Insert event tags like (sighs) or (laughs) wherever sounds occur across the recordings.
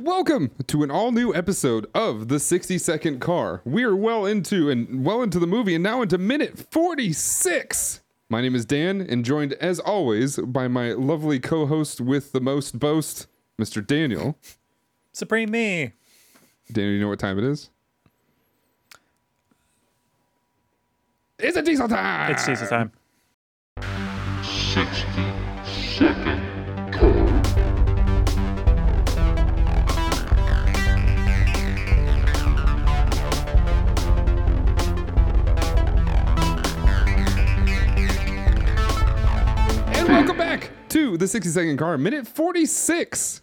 Welcome to an all new episode of the 60 Second Car. We are well into and well into the movie and now into minute 46. My name is Dan and joined as always by my lovely co-host with the most boast, Mr. Daniel. Supreme me. Daniel, you know what time it is? It's a diesel time. It's diesel time. 60 to the 60 second car, minute 46.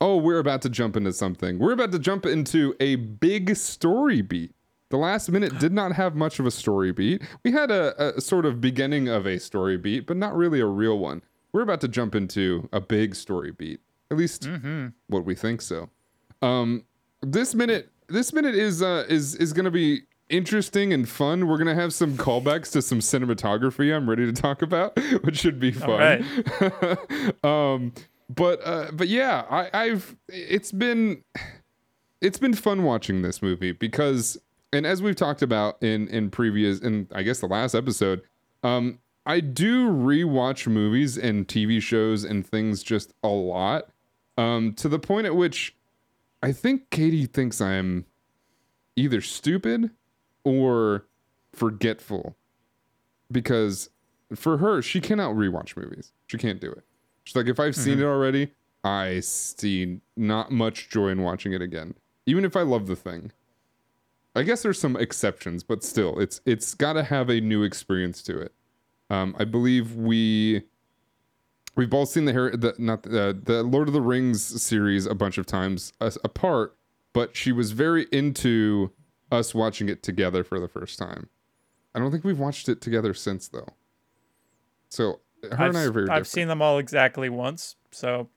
Oh, we're about to jump into something. We're about to jump into a big story beat. The last minute did not have much of a story beat. We had a, a sort of beginning of a story beat, but not really a real one. We're about to jump into a big story beat. At least what we think so. Um, this minute, this minute is uh, is is going to be interesting and fun. We're gonna have some callbacks to some cinematography. I'm ready to talk about, (laughs) which should be fun. (laughs) um, but uh, but yeah, I, I've it's been it's been fun watching this movie because, and as we've talked about in in previous, in I guess the last episode, um, I do rewatch movies and TV shows and things just a lot, um, to the point at which I think Katie thinks I'm either stupid or forgetful. Because for her she cannot rewatch movies. She can't do it. She's like if i've seen mm-hmm. it already i see not much joy in watching it again. Even if i love the thing. I guess there's some exceptions but still it's it's got to have a new experience to it. Um i believe we we've all seen the Harry, the not the, the Lord of the Rings series a bunch of times as, apart, but she was very into us watching it together for the first time. I don't think we've watched it together since though. So her I've, and I are very I've different. seen them all exactly once, so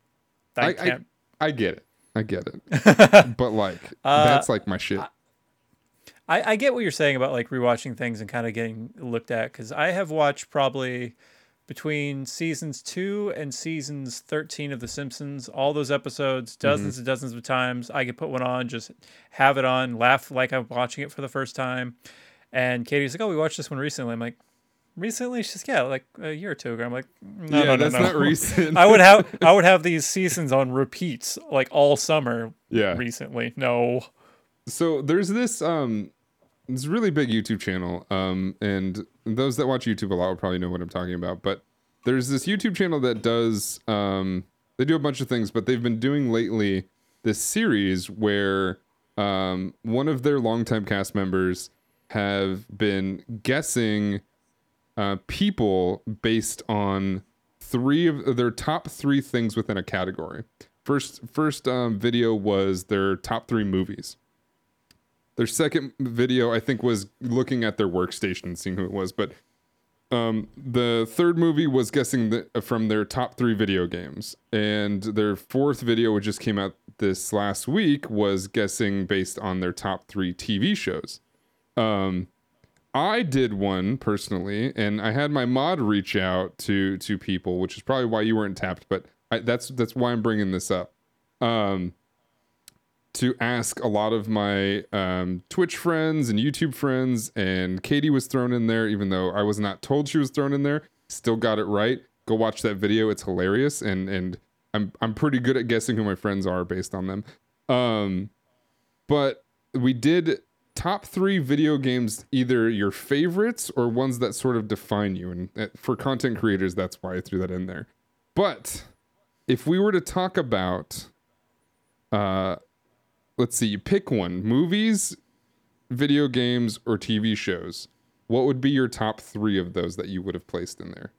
I, I, I, can't. I get it. I get it. (laughs) but like Uh, that's like my shit. I, I get what you're saying about like rewatching things and kind of getting looked at because I have watched probably between seasons two and seasons 13 of The Simpsons, all those episodes, Mm-hmm. dozens and dozens of times. I could put one on, just have it on, laugh like I'm watching it for the first time. And Katie's like, "Oh, we watched this one recently." I'm like, "Recently?" She's yeah, like a year or two ago. I'm like, "No, yeah, no, no, that's no." not (laughs) recent. I would have I would have (laughs) these seasons on repeats like all summer yeah. recently. No. so there's this um this really big YouTube channel um and those that watch YouTube a lot will probably know what I'm talking about but there's this YouTube channel that does um they do a bunch of things but they've been doing lately this series where um one of their longtime cast members have been guessing uh people based on three of their top 3 things within a category. First first um video was their top 3 movies. Their second video, I think, was looking at their workstation and seeing who it was. But um, the third movie was guessing the, from their top three video games. And their fourth video, which just came out this last week, was guessing based on their top three TV shows. Um, I did one personally, and I had my mod reach out to to people, which is probably why you weren't tapped. But I, that's that's why I'm bringing this up. Um, to ask a lot of my um, Twitch friends and YouTube friends, and Katie was thrown in there, even though I was not told she was thrown in there. Still got it right. Go watch that video; it's hilarious, and and I'm I'm pretty good at guessing who my friends are based on them. Um, but we did top three video games, either your favorites or ones that sort of define you, and uh, for content creators, that's why I threw that in there. But if we were to talk about uh let's see, you pick one movies, video games, or TV shows. What would be your top three of those that you would have placed in there?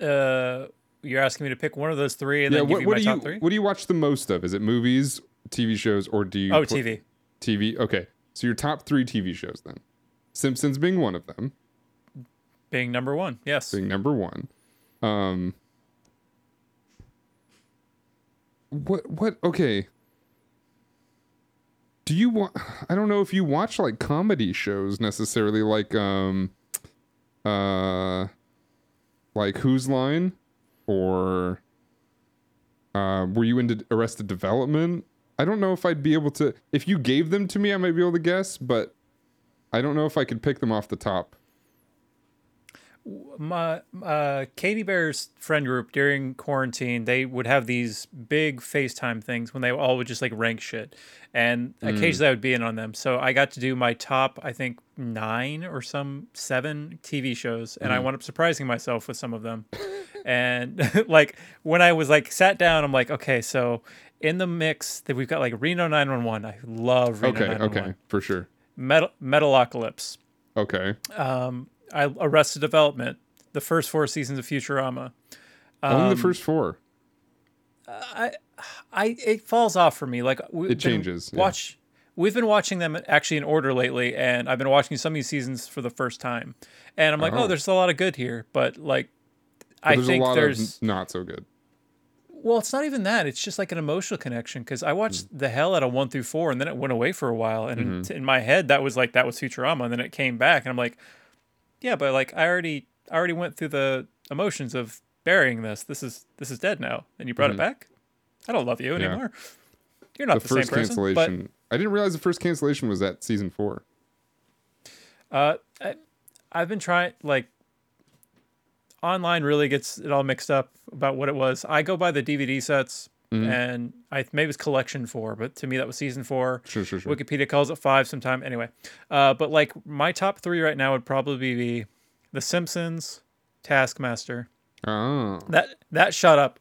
Uh, you're asking me to pick one of those three and yeah, then give what, you what my do top you three. what do you watch the most of? Is it movies, TV shows, or do you Oh, pl- TV. TV? Okay, so your top three TV shows then. Simpsons being one of them, Being number one. Yes. being number one. Um, what what? Okay. Do you want? I don't know if you watch like comedy shows necessarily, like um, uh, like Whose Line, or Uh, were you into Arrested Development? I don't know if I'd be able to. If you gave them to me, I might be able to guess, but I don't know if I could pick them off the top. My uh, Katie Bear's friend group during quarantine, they would have these big FaceTime things when they all would just like rank shit, and hmm. occasionally I would be in on them. So I got to do my top, I think nine or some seven TV shows, and I hmm. wound up surprising myself with some of them. and (laughs) like when I was like sat down, I'm like, okay, so in the mix that we've got like Reno 911. I love Reno Okay, 911. okay, for sure. Metal Metalocalypse. Okay. Um, I Arrested Development, the first four seasons of Futurama. Only Um, the first four. I I it falls off for me. Like we It changes, yeah. Watch. We've been watching them actually in order lately, and I've been watching some of these seasons for the first time, and I'm like, oh, Oh. there's a lot of good here, but like, But I there's think a lot there's not so good. well, it's not even that. It's just like an emotional connection because I watched Mm. the hell out of one through four, and then it went away for a while, and Mm-hmm. in my head that was like that was Futurama, and then it came back, and I'm like, yeah, but like I already I already went through the emotions of burying this. This is this is dead now, and you brought it back. I don't love you Mm-hmm. Yeah. anymore. You're not The the, first same person. But cancellation. I didn't realize the first cancellation was at season four. uh, I, I've been trying like online really gets it all mixed up about what it was. I go by the DVD sets. Mm-hmm. And I maybe it was collection four, but to me that was season four. Sure, sure, sure. Wikipedia calls it five sometime. Anyway, uh, but like my top three right now would probably be The Simpsons, Taskmaster. Oh, That that shut up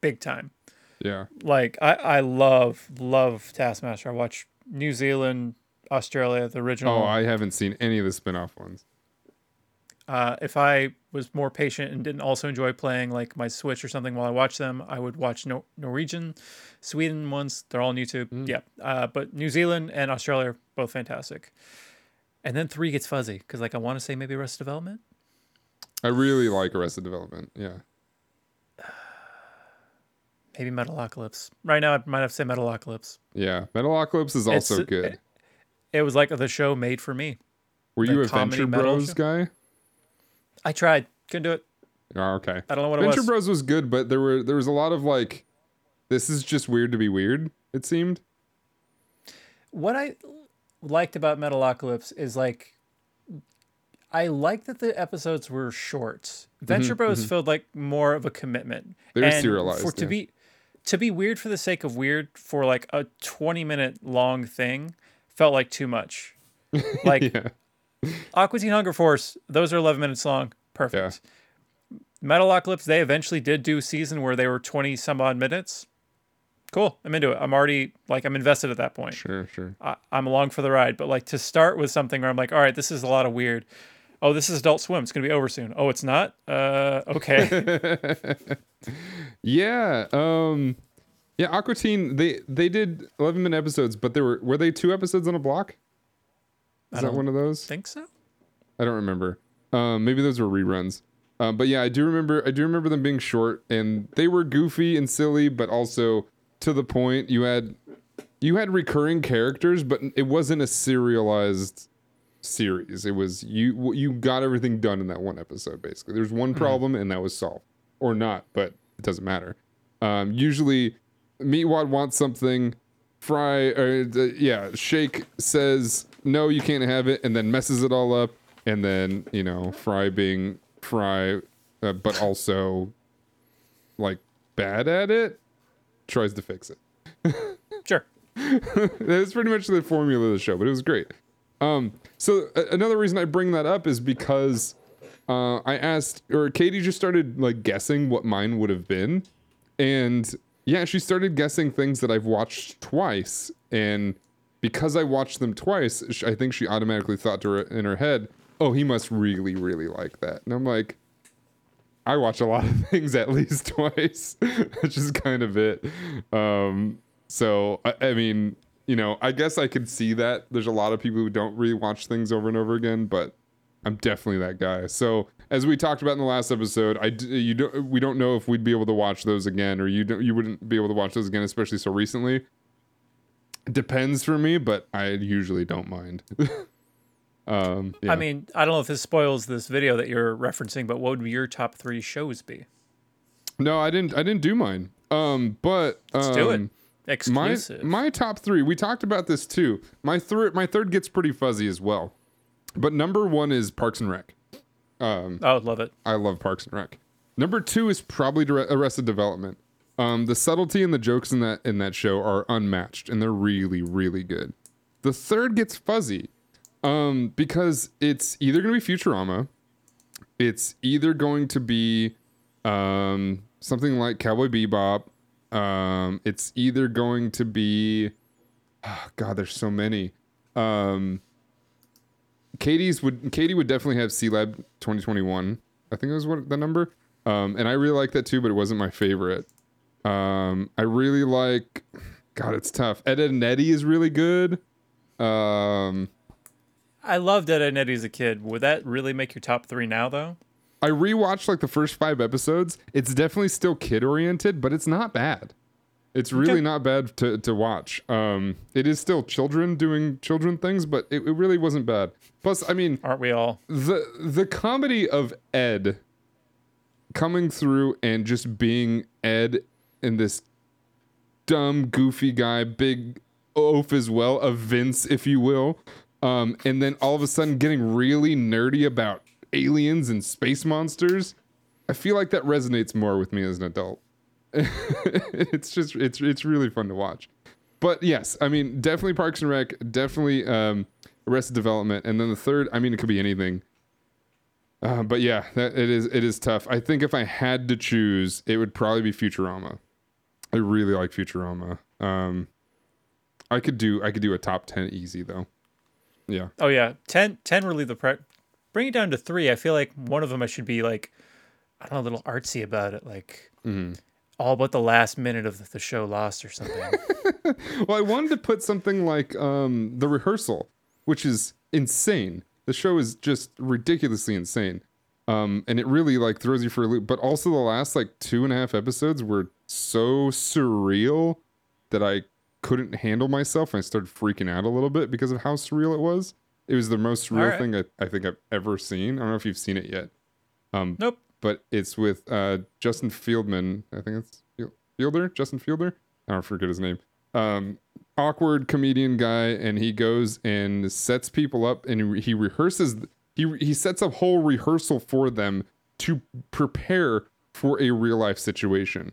big time. yeah. Like I I love love Taskmaster. I watch New Zealand, Australia, the original. Oh, I haven't seen any of the spin-off ones. Uh, if I was more patient and didn't also enjoy playing like my Switch or something while I watch them, I would watch no- Norwegian, Sweden ones. They're all on YouTube. Mm. Yeah, uh, but New Zealand and Australia are both fantastic. And then three gets fuzzy because like I want to say maybe Arrested Development. I really like Arrested Development. Yeah. (sighs) Maybe Metalocalypse. Right now, I might have to say Metalocalypse. Yeah. Metalocalypse is also It's- good. It was like the show made for me. Were the you a comedy Venture Bros show? guy? I tried, couldn't do it. Oh, okay. I don't know what it Venture was. Bros was good, but there were there was a lot of like, this is just weird to be weird. It seemed. what I liked about Metalocalypse is like I like that the episodes were short. Venture Bros felt like more of a commitment. Mm-hmm, They were serialized, For to yeah. be to be weird for the sake of weird for like a twenty minute long thing felt like too much. (laughs) Like Yeah. Aqua Teen Hunger Force, those are eleven minutes long. Perfect. Metalocalypse, they eventually did do a season where they were twenty some odd minutes. Cool. I'm into it. I'm already like I'm invested at that point. Sure, sure. I, I'm along for the ride. But like to start with something where I'm like, all right, this is a lot of weird. Oh, this is Adult Swim. It's gonna be over soon. Oh, it's not. Uh, okay. (laughs) Yeah. Um. Yeah. Aqua Teen. They they did eleven minute episodes, but there were were they two episodes on a block? Is that one of those? Think so? I don't remember. Um, maybe those were reruns. Um, but yeah, I do remember. I do remember them being short, and they were goofy and silly, but also to the point. You had you had recurring characters, but it wasn't a serialized series. It was you you got everything done in that one episode. Basically, there's one problem, and that was solved, or not, but it doesn't matter. Um, usually, Meatwad wants something. Fry or the, yeah, Shake says no, you can't have it, and then messes it all up, and then you know Fry being Fry, uh, but also like bad at it, tries to fix it. Sure. (laughs) That's pretty much the formula of the show, but it was great. Um, so a- another reason I bring that up is because uh, I asked, or Katie just started like guessing what mine would have been, and yeah, she started guessing things that I've watched twice, and because I watched them twice, I think she automatically thought to her in her head, "Oh, he must really, really like that," and I'm like. I watch a lot of (laughs) things at least twice, (laughs) which is kind of it. Um, so I, I mean, you know, I guess I could see that. There's a lot of people who don't really watch things over and over again, but I'm definitely that guy. So as we talked about in the last episode, I you don't we don't know if we'd be able to watch those again, or you don't you wouldn't be able to watch those again, especially so recently. Depends for me, but I usually don't mind. (laughs) um, yeah. I mean, I don't know if this spoils this video that you're referencing, but what would your top three shows be? No, I didn't. I didn't do mine. Um, but um, Let's do it. My Exclusive. my top three. We talked about this too. My third my third gets pretty fuzzy as well. But number one is Parks and Rec. Um, oh, love it. I love Parks and Rec. Number two is probably Arrested Development. Um, the subtlety and the jokes in that in that show are unmatched, and they're really really good. The third gets fuzzy, um, because it's either going to be Futurama, it's either going to be um, something like Cowboy Bebop, um, it's either going to be, oh God, there's so many. Um, Katie's would Katie would definitely have Sealab 2021. I think it was what the number. Um, and I really like that too, but it wasn't my favorite. Um, I really like. God, it's tough. Ed, and Eddie is really good. Um, I loved Ed, Edd n Eddy as a kid. Would that really make your top three now, though? I rewatched like the first five episodes. It's definitely still kid oriented, but it's not bad. It's really Okay. not bad to, to watch. Um, it is still children doing children things, but it, it really wasn't bad. Plus, I mean, Aren't we all? the the comedy of Ed coming through and just being Ed and this dumb, goofy guy, big oaf as well, of Vince, if you will. Um, and then all of a sudden getting really nerdy about aliens and space monsters. I feel like that resonates more with me as an adult. (laughs) it's just it's it's really fun to watch. But yes, I mean definitely Parks and Rec, definitely um, Arrested Development, and then the third, I mean it could be anything. Uh, but yeah, that it is it is tough. I think if I had to choose, it would probably be Futurama. I really like Futurama. Um, I could do I could do a top ten easy though. Yeah. Oh yeah, 10, 10 really the pre. Bring it down to three. I feel like one of them I should be like, I don't know, a little artsy about it, like Mm-hmm. all but the last minute of the, the show lost or something. (laughs) Well, I wanted to put something like um, the rehearsal, which is insane. The show is just ridiculously insane, um, and it really like throws you for a loop. But also, the last like two and a half episodes were so surreal that I couldn't handle myself, and I started freaking out a little bit because of how surreal it was. It was the most surreal Alright. thing I, I think I've ever seen. I don't know if you've seen it yet. Um, nope. but it's with uh, Justin Fieldman. I think it's Fiel- Fielder, Justin Fielder. I don't forget his name. Um, awkward comedian guy, and he goes and sets people up, and he, he rehearses. He he sets up whole rehearsal for them to prepare for a real life situation.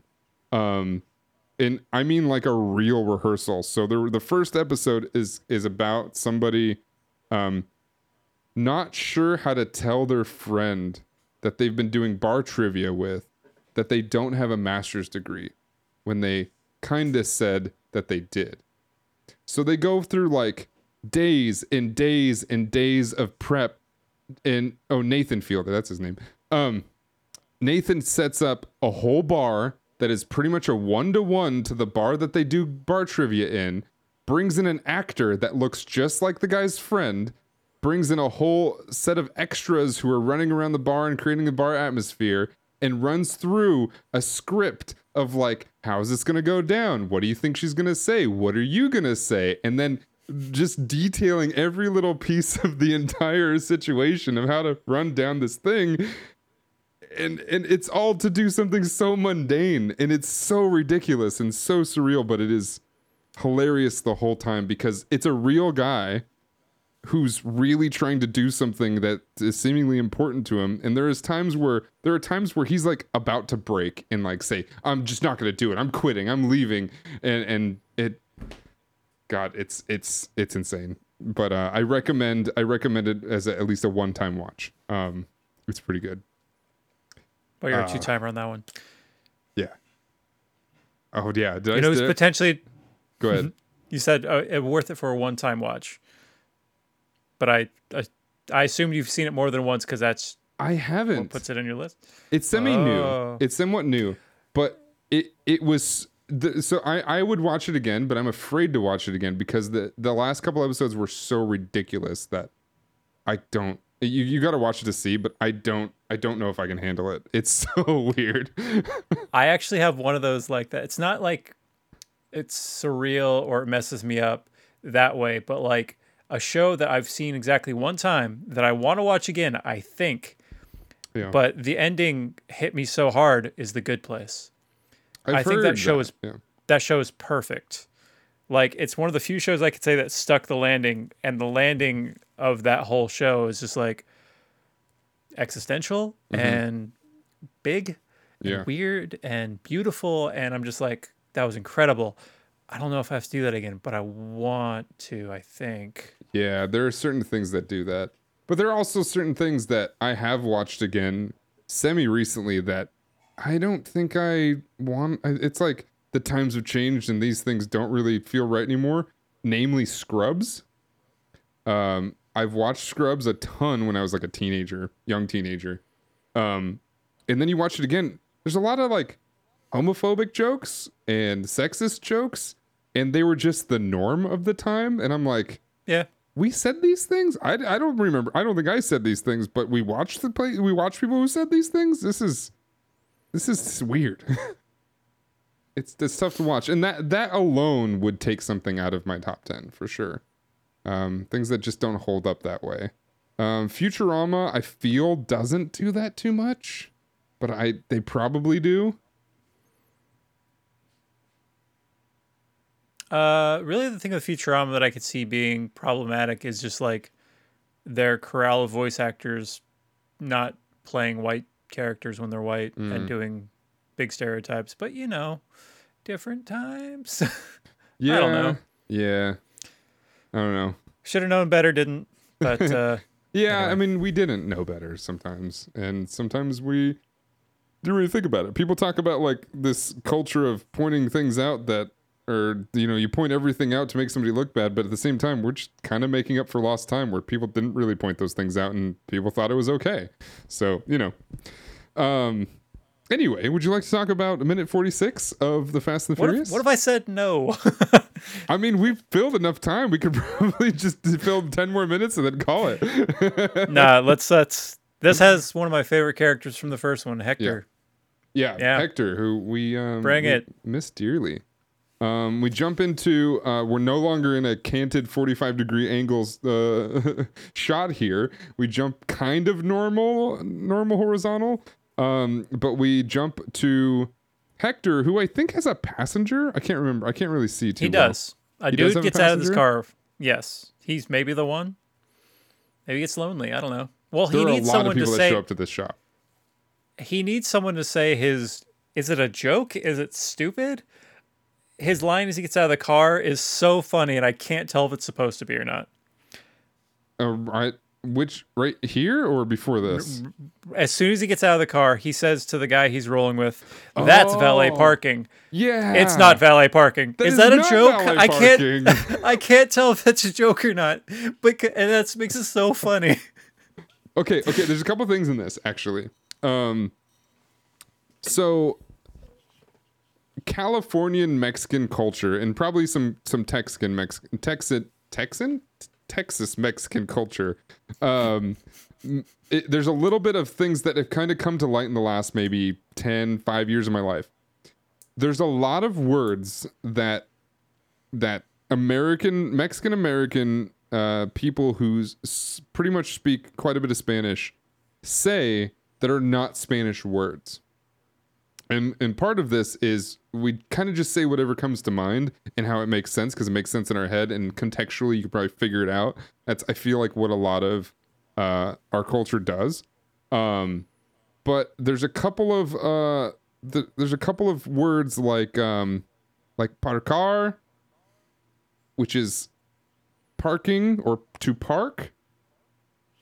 Um, and I mean like a real rehearsal. So the the first episode is is about somebody, um, not sure how to tell their friend that they've been doing bar trivia with that they don't have a master's degree when they kind of said that they did. So they go through like days and days and days of prep and oh Nathan Fielder, that's his name. Um Nathan sets up a whole bar that is pretty much a one to one to the bar that they do bar trivia in, brings in an actor that looks just like the guy's friend, brings in a whole set of extras who are running around the bar and creating the bar atmosphere, and runs through a script of like, how's this gonna go down? What do you think she's gonna say? What are you gonna say? And then just detailing every little piece of the entire situation of how to run down this thing. And and it's all to do something so mundane and it's so ridiculous and so surreal but it is hilarious the whole time because it's a real guy who's really trying to do something that is seemingly important to him. And there is times where there are times where he's like about to break and like say i'm just not going to do it. I'm quitting. I'm leaving. And and it god it's it's it's insane but uh, i recommend i recommend it as a, at least a one time watch um it's pretty good Well, you're Uh, a two timer on that one. Yeah. Oh yeah. Did I You know, who's did potentially go ahead? (laughs) you said uh, it worth it for a one time watch, but I, I I assumed you've seen it more than once because that's I haven't. puts it on your list. It's semi new. Oh. It's somewhat new, but it it was. The, so I, I would watch it again, but I'm afraid to watch it again because the the last couple episodes were so ridiculous that I don't. You you got to watch it to see, but I don't. I don't know if I can handle it. It's (laughs) so weird. I actually have one of those like that. It's not like it's surreal or it messes me up that way, but like a show that I've seen exactly one time that I want to watch again, I think. Yeah. But the ending hit me so hard is The Good Place. I've I think that show is yeah. that show is perfect. Like it's one of the few shows I could say that stuck the landing, and the landing of that whole show is just like existential mm-hmm. and big, and weird and beautiful, and I'm just like that was incredible. I don't know if I have to do that again, but I want to. I think. Yeah, there are certain things that do that. But there are also certain things that I have watched again semi recently that I don't think I want. It's like the times have changed and these things don't really feel right anymore. Namely, Scrubs. Um, I've watched Scrubs a ton when I was like a teenager, young teenager. Um, and then you watch it again. There's a lot of like homophobic jokes and sexist jokes, and they were just the norm of the time. And I'm like, Yeah. we said these things. I, I don't remember. I don't think I said these things, but we watched the play. We watched people who said these things. This is this is weird. (laughs) it's it's tough to watch, and that that alone would take something out of my top ten for sure. Um, things that just don't hold up that way. Um, Futurama, I feel doesn't do that too much, but I they probably do. Uh, really, the thing with Futurama that I could see being problematic is just like their corral of voice actors not playing white characters when they're white Mm. and doing big stereotypes. But you know, different times. Yeah, (laughs) I don't know. Yeah, I don't know. Should have known better, didn't. But (laughs) uh, Yeah, I mean, we didn't know better sometimes, and sometimes we didn't really think about it. People talk about like this culture of pointing things out that, or you know, you point everything out to make somebody look bad, but at the same time, we're just kind of making up for lost time where people didn't really point those things out, and people thought it was okay. So you know, um. Anyway, would you like to talk about a minute forty six of the Fast and the what Furious? if, what if I said no? (laughs) I mean, we've filled enough time. We could (laughs) probably just film ten more minutes and then call it. (laughs) nah, let's let's. This has one of my favorite characters from the first one, Hector. Yeah, Yeah. Hector, who we um, Bring we it. miss dearly. Um, we jump into uh, we're no longer in a canted 45 degree angles uh, shot here. We jump kind of normal, normal horizontal. Um, but we jump to Hector, who I think has a passenger. I can't remember. I can't really see too. He well. does. A He does dude a gets out of his car. Yes, he's maybe the one. Maybe he gets lonely. I don't know. Well, There he needs someone to say. show up to this shop. He needs someone to say his. Is it a joke? Is it stupid? His line as he gets out of the car is so funny, and I can't tell if it's supposed to be or not. Uh, right, which right here or before this? As soon as he gets out of the car, he says to the guy he's rolling with, "That's valet Oh. parking." Yeah, It's not valet parking. That is is that a joke? valet I can't. (laughs) I can't tell if that's a joke or not. But and that makes it so funny. (laughs) Okay, okay. There's a couple things in this actually. Um, so Californian Mexican culture and probably some some Texan Mexican Texan Texan Texas Mexican culture. Um, it, there's a little bit of things that have kind of come to light in the last maybe 10 5 years of my life. There's a lot of words that that American Mexican American uh, people who s- pretty much speak quite a bit of Spanish say that are not Spanish words. And and part of this is we kind of just say whatever comes to mind and how it makes sense because it makes sense in our head and contextually you can probably figure it out. That's I feel like what a lot of uh, our culture does. Um, but there's a couple of uh, th- there's a couple of words like um, like parcar, which is parking or to park.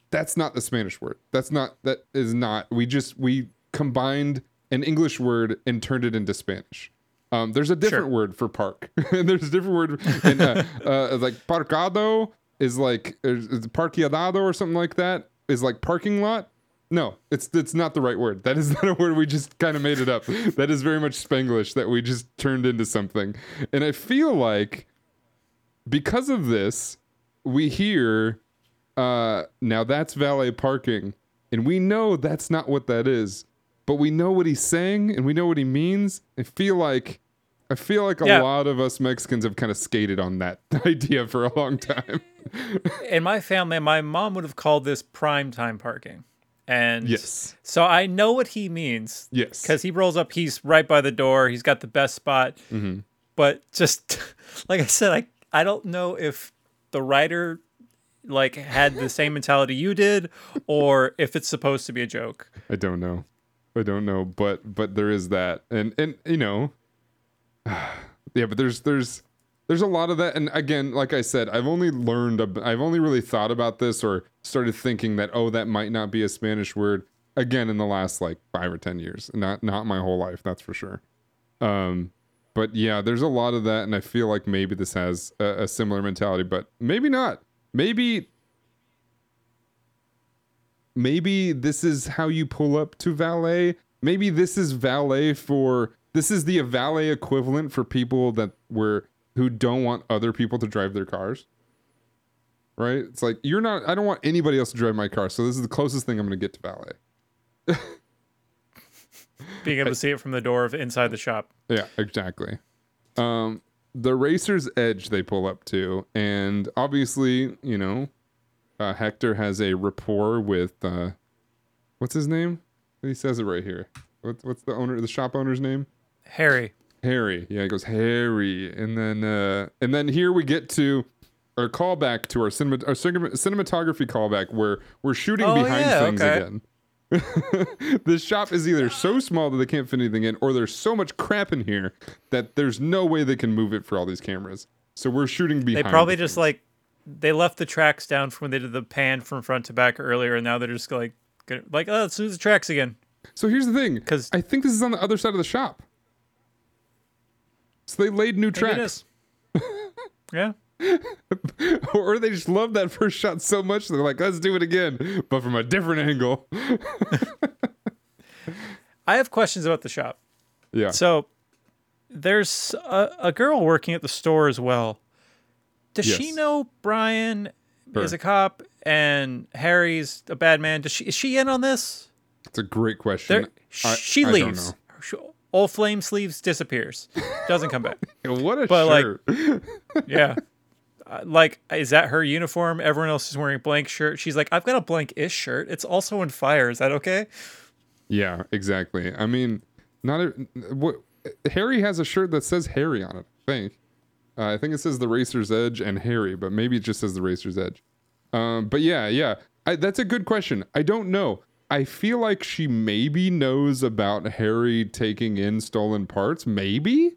That's not the Spanish word. That's not that is not. We just we combined an English word and turned it into Spanish. Um, there's a different Sure. word for park. and (laughs) there's a different word in, uh, (laughs) uh, like parcado is like is is parqueadado or something like that is like parking lot. No, it's it's not the right word. That is (laughs) not a word we just kind of made it up. That is very much Spanglish that we just turned into something. And I feel like because of this, we hear uh now that's valet parking and we know that's not what that is but we know what he's saying and we know what he means i feel like i feel like a Yeah. lot of us mexicans have kind of skated on that (laughs) idea for a long time In my family, my mom would have called this prime time parking. And Yes. so I know what he means Yes. because he rolls up. He's right by the door. He's got the best spot. Mm-hmm. But just (laughs) like I said, I I don't know if the writer like had the same mentality you did, or if it's supposed to be a joke. I don't know. I don't know, but but there is that, and and you know, (sighs) yeah, but there's there's there's a lot of that, and again, like I said, I've only learned, I've only really thought about this or started thinking that oh, that might not be a Spanish word again in the last like five or ten years, not not my whole life, that's for sure. Um, but yeah, there's a lot of that, and I feel like maybe this has a, a similar mentality, but maybe not. Maybe maybe this is how you pull up to valet. Maybe this is valet for this is the valet equivalent for people that were who don't want other people to drive their cars. Right? It's like you're not I don't want anybody else to drive my car, so this is the closest thing I'm going to get to valet. (laughs) Being able to see it from the door of inside the shop. Yeah, exactly. Um, the racer's edge they pull up to, and obviously, you know, uh, Hector has a rapport with uh, what's his name? He says it right here. What's what's the owner, the shop owner's name? Harry. Harry. Yeah, he goes Harry, and then uh, and then here we get to our callback to our cinema our cinema, cinematography callback where we're shooting Oh, behind yeah, things okay. again. (laughs) the shop is either so small that they can't fit anything in, or there's so much crap in here that there's no way they can move it for all these cameras. So we're shooting behind. They probably just things. like they left the tracks down from when they did the pan from front to back earlier, and now they're just like like oh, let's do the tracks again. So here's the thing, because I think this is on the other side of the shop. So they laid new tracks, (laughs) yeah. (laughs) or they just love that first shot so much they're like, let's do it again, but from a different angle. (laughs) I have questions about the shop. Yeah. So there's a, a girl working at the store as well. Does she know Brian is a cop and Harry's a bad man? Does she is she in on this? It's a great question. There, I- she I don't leaves. Old flame sleeves disappears. Doesn't come back. (laughs) What a But, like- shirt. (laughs) Yeah. Uh, like, is that her uniform? Everyone else is wearing a blank shirt. She's like, I've got a blank-ish shirt. It's also on fire. Is that okay? yeah, exactly. I mean, not a, what Harry has a shirt that says Harry on it. I think. Uh, I think it says the Racer's Edge and Harry, but maybe it just says the Racer's Edge. Um, but yeah, yeah, I, that's a good question. I don't know. I feel like she maybe knows about Harry taking in stolen parts, maybe,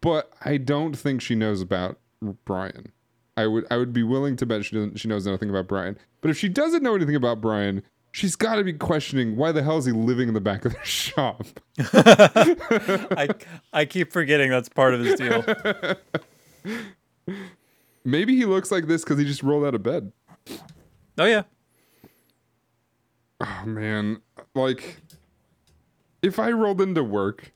but I don't think she knows about Brian. I would I would be willing to bet she doesn't she knows nothing about Brian. But if she doesn't know anything about Brian, she's got to be questioning why the hell is he living in the back of their (laughs) shop? (laughs) I I keep forgetting that's part of his deal. (laughs) Maybe he looks like this because he just rolled out of bed. Oh yeah. Oh man, like if I rolled into work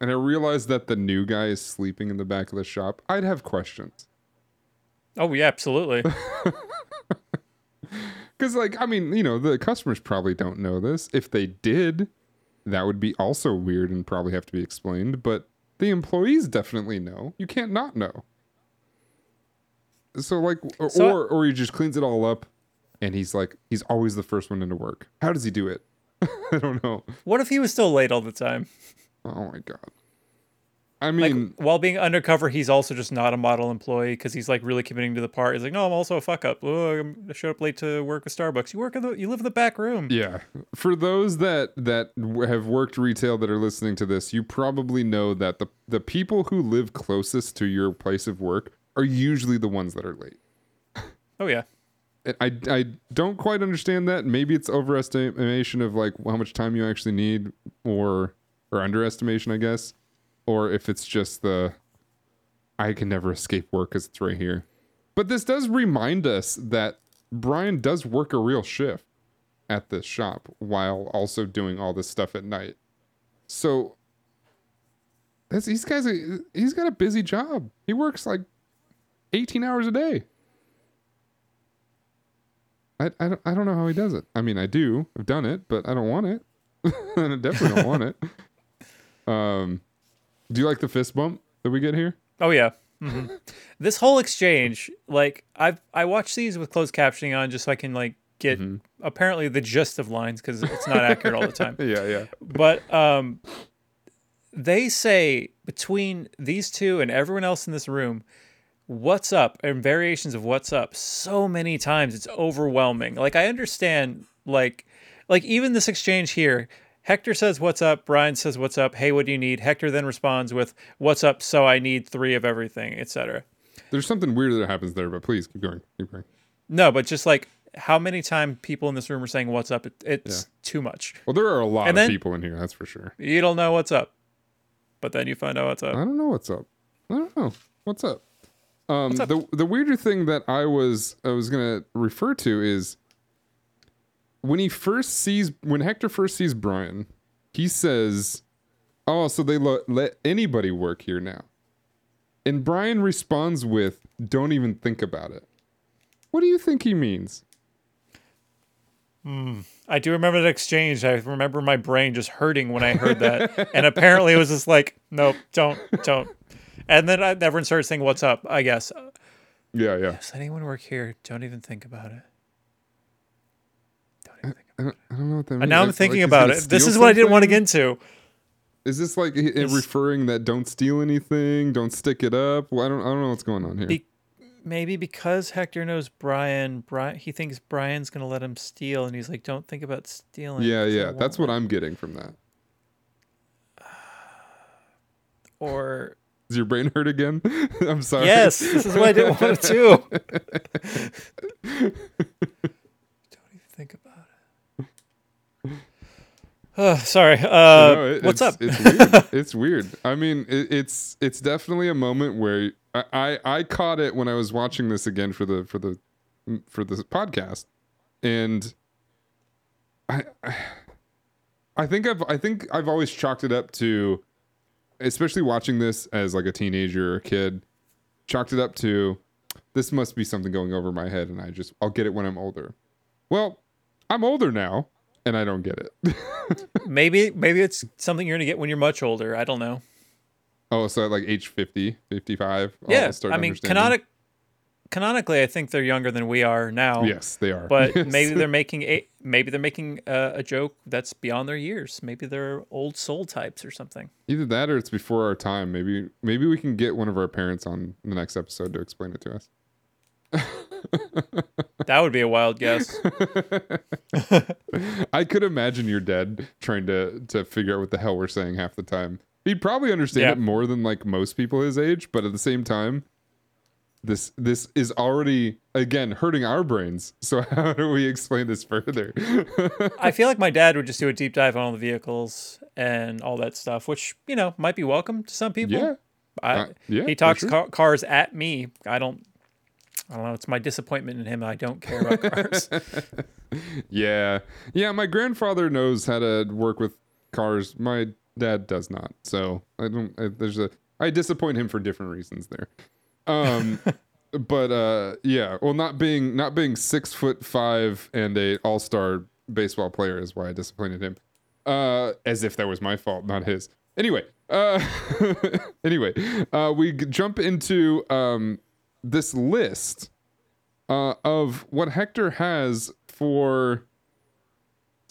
and I realized that the new guy is sleeping in the back of the shop, I'd have questions. Oh yeah, absolutely. (laughs) Because, like, I mean, you know, the customers probably don't know this. If they did, that would be also weird and probably have to be explained. But the employees definitely know. You can't not know. So, like, or So- or, or he just cleans it all up, and he's like, he's always the first one into work. How does he do it? (laughs) I don't know. What if he was still late all the time? Oh my god. I mean, Like while being undercover, he's also just not a model employee because he's like really committing to the part. He's like, no, I'm also a fuck up. Oh, I'm- showed up late to work with Starbucks. You work in the, you live in the back room. Yeah. For those that that have worked retail that are listening to this, you probably know that the the people who live closest to your place of work are usually the ones that are late. Oh yeah. I I don't quite understand that. Maybe it's overestimation of like how much time you actually need or or underestimation, I guess. Or if it's just the I can never escape work cuz it's right here. But this does remind us that Brian does work a real shift at this shop while also doing all this stuff at night. So that's these guys he's got a busy job. He works like 18 hours a day. I, I, don't, I don't know how he does it. I mean, I do. I've done it, but I don't want it. and (laughs) I definitely don't want it. (laughs) Um, do you like the fist bump that we get here? Oh yeah. Mhm. (laughs) this whole exchange, like I've I watch these with closed captioning on just so I can like get apparently the gist of lines because it's not accurate all the time. Yeah, yeah. But um, they say between these two and everyone else in this room, what's up and variations of what's up so many times it's overwhelming. Like I understand like like even this exchange here, Hector says what's up, Brian says what's up, hey what do you need? Hector then responds with what's up, so I need 3 of everything, etc. There's something weird that happens there, but please keep going. Keep going. No, but just like how many times people in this room are saying what's up, it, it's too much. Well, there are a lot And of then- people in here, that's for sure. You don't know what's up. But then you find out what's up. I don't know what's up. I don't know what's up. Um, the the weirder thing that I was I was gonna refer to is when he first sees when Hector first sees Brian, he says, "Oh, so they lo- let anybody work here now," and Brian responds with, "Don't even think about it." What do you think he means? I do remember that exchange. I remember my brain just hurting when I heard that. and apparently it was just like, nope, don't, don't. And then I, everyone started saying, what's up? I guess. Yeah, yeah. Does anyone work here? Don't even think about it. Don't even think I don't, I don't know what that means. And now I'm thinking like about it. This is what I didn't want to get into. Is this like it referring that don't steal anything, don't stick it up? Well, I don't, I don't know what's going on here. Be- maybe because Hector knows Brian, Brian, he thinks Brian's gonna let him steal, and he's like, "Don't think about stealing." Yeah, yeah, that's what. I'm getting from that. Or Is your brain hurt again? (laughs) I'm sorry. yes, this is what I didn't want to do. (laughs) Don't even think about it. Uh, sorry. Uh, No, it- what's it's, up? It's (laughs) weird. it's weird. I mean, it, it's it's definitely a moment where I, I I caught it when I was watching this again for the for the for the podcast, and I (sighs) I think I've I think I've always chalked it up to, especially watching this as like a teenager or a kid, chalked it up to this must be something going over my head, and I just I'll get it when I'm older. Well, I'm older now, and I don't get it. (laughs) maybe maybe it's something you're gonna get when you're much older. I don't know. Oh, so at like age 50, 55? I'll yeah, I mean, canonic, canonically, I think they're younger than we are now. Yes, they are. But (laughs) Yes. maybe they're making a maybe they're making a, a joke that's beyond their years. Maybe they're old soul types or something. Either that or it's before our time. Maybe maybe we can get one of our parents on the next episode to explain it to us. (laughs) That would be a wild guess. (laughs) I could imagine your dad trying to to figure out what the hell we're saying half the time. He'd probably understand Yeah. it more than like most people his age, but at the same time, this this is already again hurting our brains. So (laughs) how do we explain this further? I feel (laughs) like my dad would just do a deep dive on all the vehicles and all that stuff, which you know might be welcome to some people. yeah. I, Uh, yeah, he talks sure. ca- cars at me. I don't. I don't know. It's my disappointment in him. I don't care about cars. (laughs) Yeah. Yeah, my grandfather knows how to work with cars. My dad does not. So, I don't I, there's a I disappoint him for different reasons there. Um (laughs) but uh yeah, well not being not being 6 foot 5 and a all-star baseball player is why I disappointed him. Uh as if that was my fault, not his. Anyway, uh (laughs) anyway, uh we jump into um this list uh, of what Hector has for.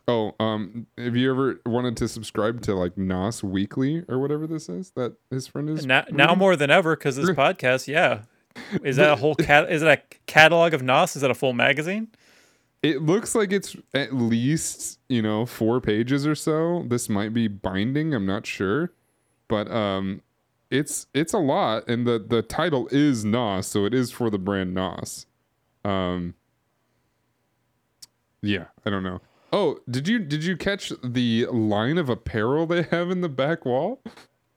Oh, um, have you ever wanted to subscribe to like Nos Weekly or whatever this is that his friend is? now, now more than ever because this podcast. Yeah, (laughs) is that a whole cat? Is it a catalog of Nos? Is that a full magazine? It looks like it's at least you know four pages or so. This might be binding. I'm not sure, but um, it's it's a lot, and the the title is Nos, so it is for the brand Nos. Um, yeah, I don't know. Oh, did you did you catch the line of apparel they have in the back wall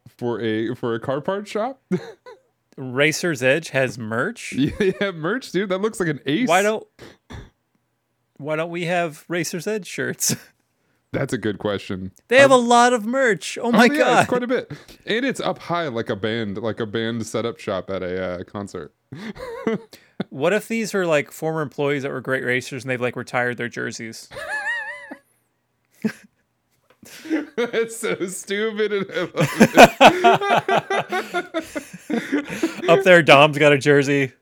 for a for a car part shop? (laughs) Racer's Edge has merch. (laughs) yeah, yeah, merch, dude. That looks like an ace. Why don't Why don't we have Racer's Edge shirts? (laughs) That's a good question. They have a lot of merch. Oh my Oh, yeah, god! it's quite a bit, and it's up high like a band, like a band setup shop at a uh, concert. What if these are like former employees that were great racers and they've like retired their jerseys? That's so stupid. And I love Up there, Dom's got a jersey.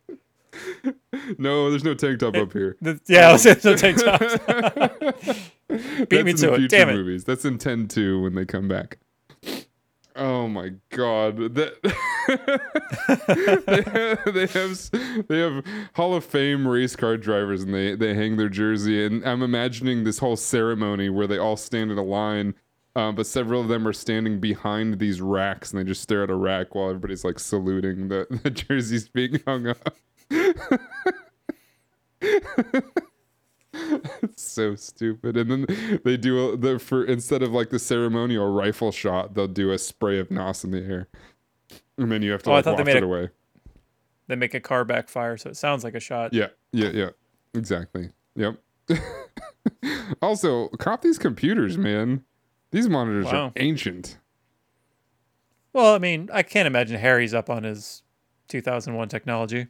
no, there's no tank top up here. Yeah, was saying no tank tops. (laughs) Beat me to it. Damn it. Movies. That's in 10 2 when they come back. Oh my god. That (laughs) they, have, they have they have Hall of Fame race car drivers and they they hang their jersey and I'm imagining this whole ceremony where they all stand in a line um, but several of them are standing behind these racks and they just stare at a rack while everybody's like saluting the, (laughs) the jerseys being hung up. (laughs) (laughs) It's so stupid. And then they do a, the for instead of like the ceremonial rifle shot, they'll do a spray of nos in the air, and then you have to Oh, I like thought they made it a- away. They make a car backfire, so it sounds like a shot. Yeah, yeah, yeah. Exactly. Yep. (laughs) also, cop these computers, man. These monitors Wow. are ancient. Well, I mean, I can't imagine Harry's up on his 2001 technology.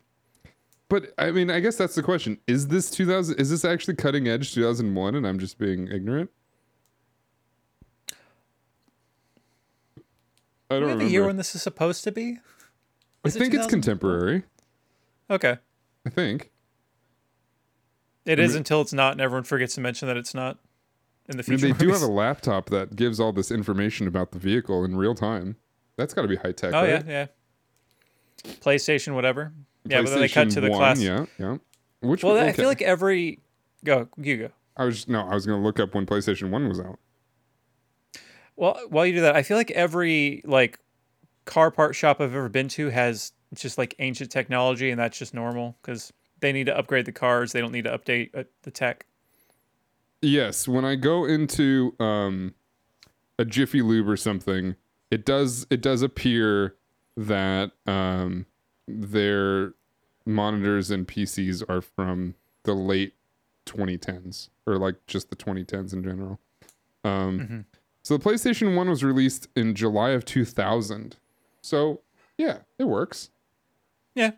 But I mean, I guess that's the question. Is this 2000 is this actually cutting edge 2001 and I'm just being ignorant? I Do don't a remember. year when this is supposed to be? I Is it think it's contemporary. Okay. I think. It I is mean- until it's not, and everyone forgets to mention that it's not in the future. I mean, they do (laughs) have a laptop that gives all this information about the vehicle in real time. That's got to be high tech, Oh right? yeah, yeah. PlayStation, whatever. Yeah, but then they cut to the 1, class. Yeah, yeah. Which one? Well? I feel like every go you go. I was no, I was gonna look up when PlayStation One was out. Well, while you do that, I feel like every like car part shop I've ever been to has just like ancient technology, and that's just normal because they need to upgrade the cars. They don't need to update uh, the tech. Yes, when I go into um, a Jiffy Lube or something, it does it does appear that um, their monitors and PCs are from the late 2010s or like just the 2010s in general. Um, Mhm. So the PlayStation One was released in July of 2000. So yeah, it works. Yeah.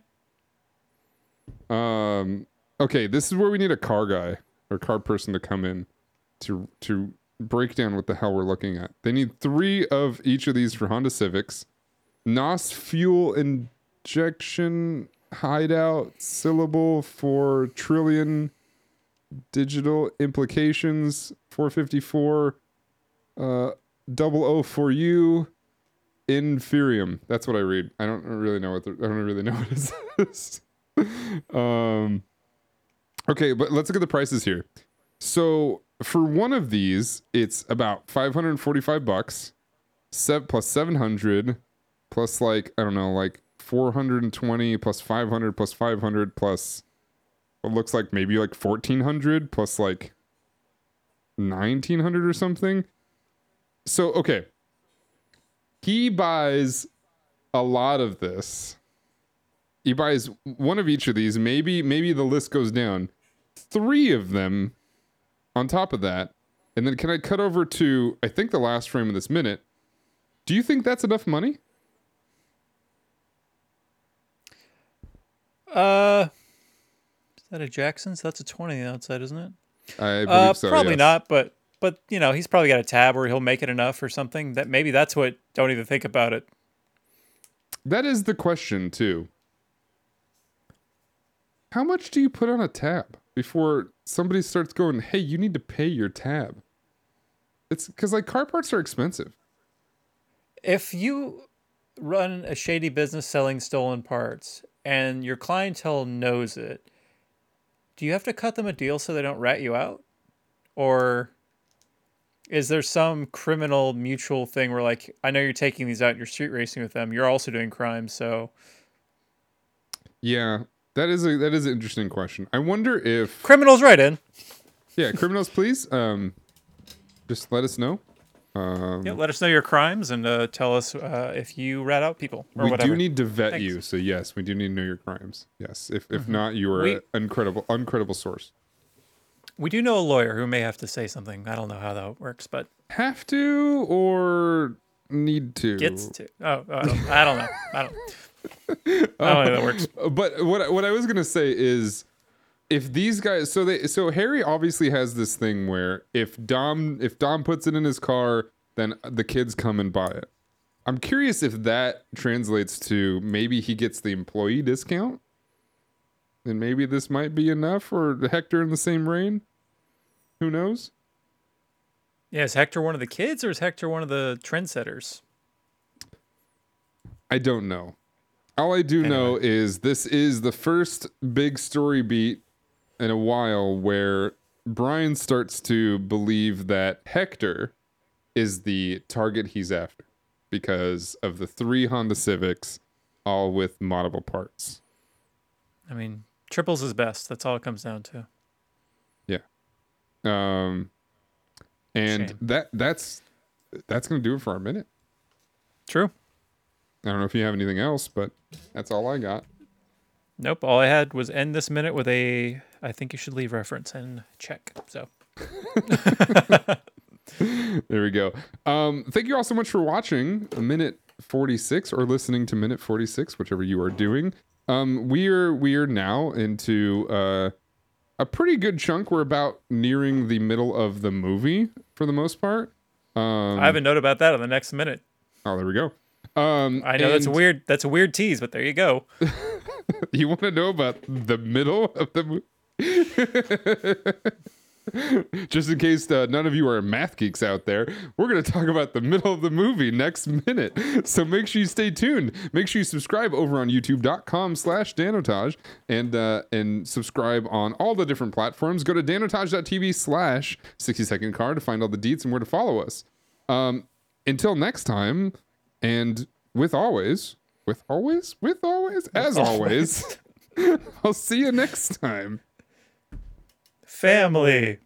Um. Okay, this is where we need a car guy or car person to come in to to break down what the hell we're looking at. They need three of each of these for Honda Civics. NOS fuel injection hideout syllable for trillion digital implications 454 uh double O for you inferium. That's what i read. I don't really know what the, i don't really know (laughs) what it says. Um okay but let's look at the prices here. So for one of these it's about 545 bucks plus 700 plus like i don't know like 420 plus 500 plus 500 plus what looks like maybe like 1400 plus like 1900 or something. So okay. He buys a lot of this. He buys one of each of these. Maybe maybe the list goes down. Three of them on top of that. And then can i cut over to i think the last frame of this minute. Do you think that's enough money Uh, is that a Jackson's? That's a twenty on the outside, isn't it? i believe Uh, so probably yes. not, but but you know he's probably got a tab where he'll make it enough or something. That maybe that's what. Don't even think about it. that is the question too how much do you put on a tab before somebody starts going hey you need to pay your tab it's because like car parts are expensive If you run a shady business selling stolen parts and your clientele knows it, do you have to cut them a deal so they don't rat you out? Or is there some criminal mutual thing where like I know you're taking these out and you're street racing with them, you're also doing crimes, so Yeah, that is a that is an interesting question. I wonder if criminals right in. yeah, criminals, please, um, just let us know. Um, Yeah, let us know your crimes and uh, tell us uh, if you rat out people or we whatever. do need to vet Thanks. you, so yes, we do need to know your crimes. Yes, if if not, you are We- an incredible uncredible source. we do know a lawyer who may have to say something. I don't know how that works, but Have to or need to? gets to. Oh, I don't, I don't know. I don't. I don't know how (laughs) that works. But what what I was gonna say is, if these guys, so they, so Harry obviously has this thing where if Dom if Dom puts it in his car, then the kids come and buy it. I'm curious if that translates to maybe he gets the employee discount. and maybe this might be enough for Hector in the same reign. Who knows? Yeah, is Hector one of the kids or is Hector one of the trendsetters? I don't know. All I do know is this is the first big story beat in a while where Brian starts to believe that Hector is the target he's after because of the three Honda Civics, all with moddable parts. I mean, triples is best. That's all it comes down to. Yeah. Um and Shame. that that's that's gonna do it for our minute. True. I don't know if you have anything else, but that's all I got. Nope. All I had was end this minute with a I think you should leave reference and check. So (laughs) There we go. Um, thank you all so much for watching a minute 46 or listening to minute 46, whichever you are doing. Um, we are we are now into uh, a pretty good chunk. We're about nearing the middle of the movie for the most part. Um, I have a note about that on the next minute. oh, there we go. Um, I know that's a weird that's a weird tease, but there you go. (laughs) (laughs) You want to know about the middle of the movie? (laughs) Just in case uh, none of you are math geeks out there, we're going to talk about the middle of the movie next minute. (laughs) So make sure you stay tuned. Make sure you subscribe over on youtube.com slash danotage and, uh, and subscribe on all the different platforms. Go to danotage.tv slash 60 second car to find all the deets and where to follow us. Um, until next time, and with always, with always, with always, as always, (laughs) I'll see you next time. Family.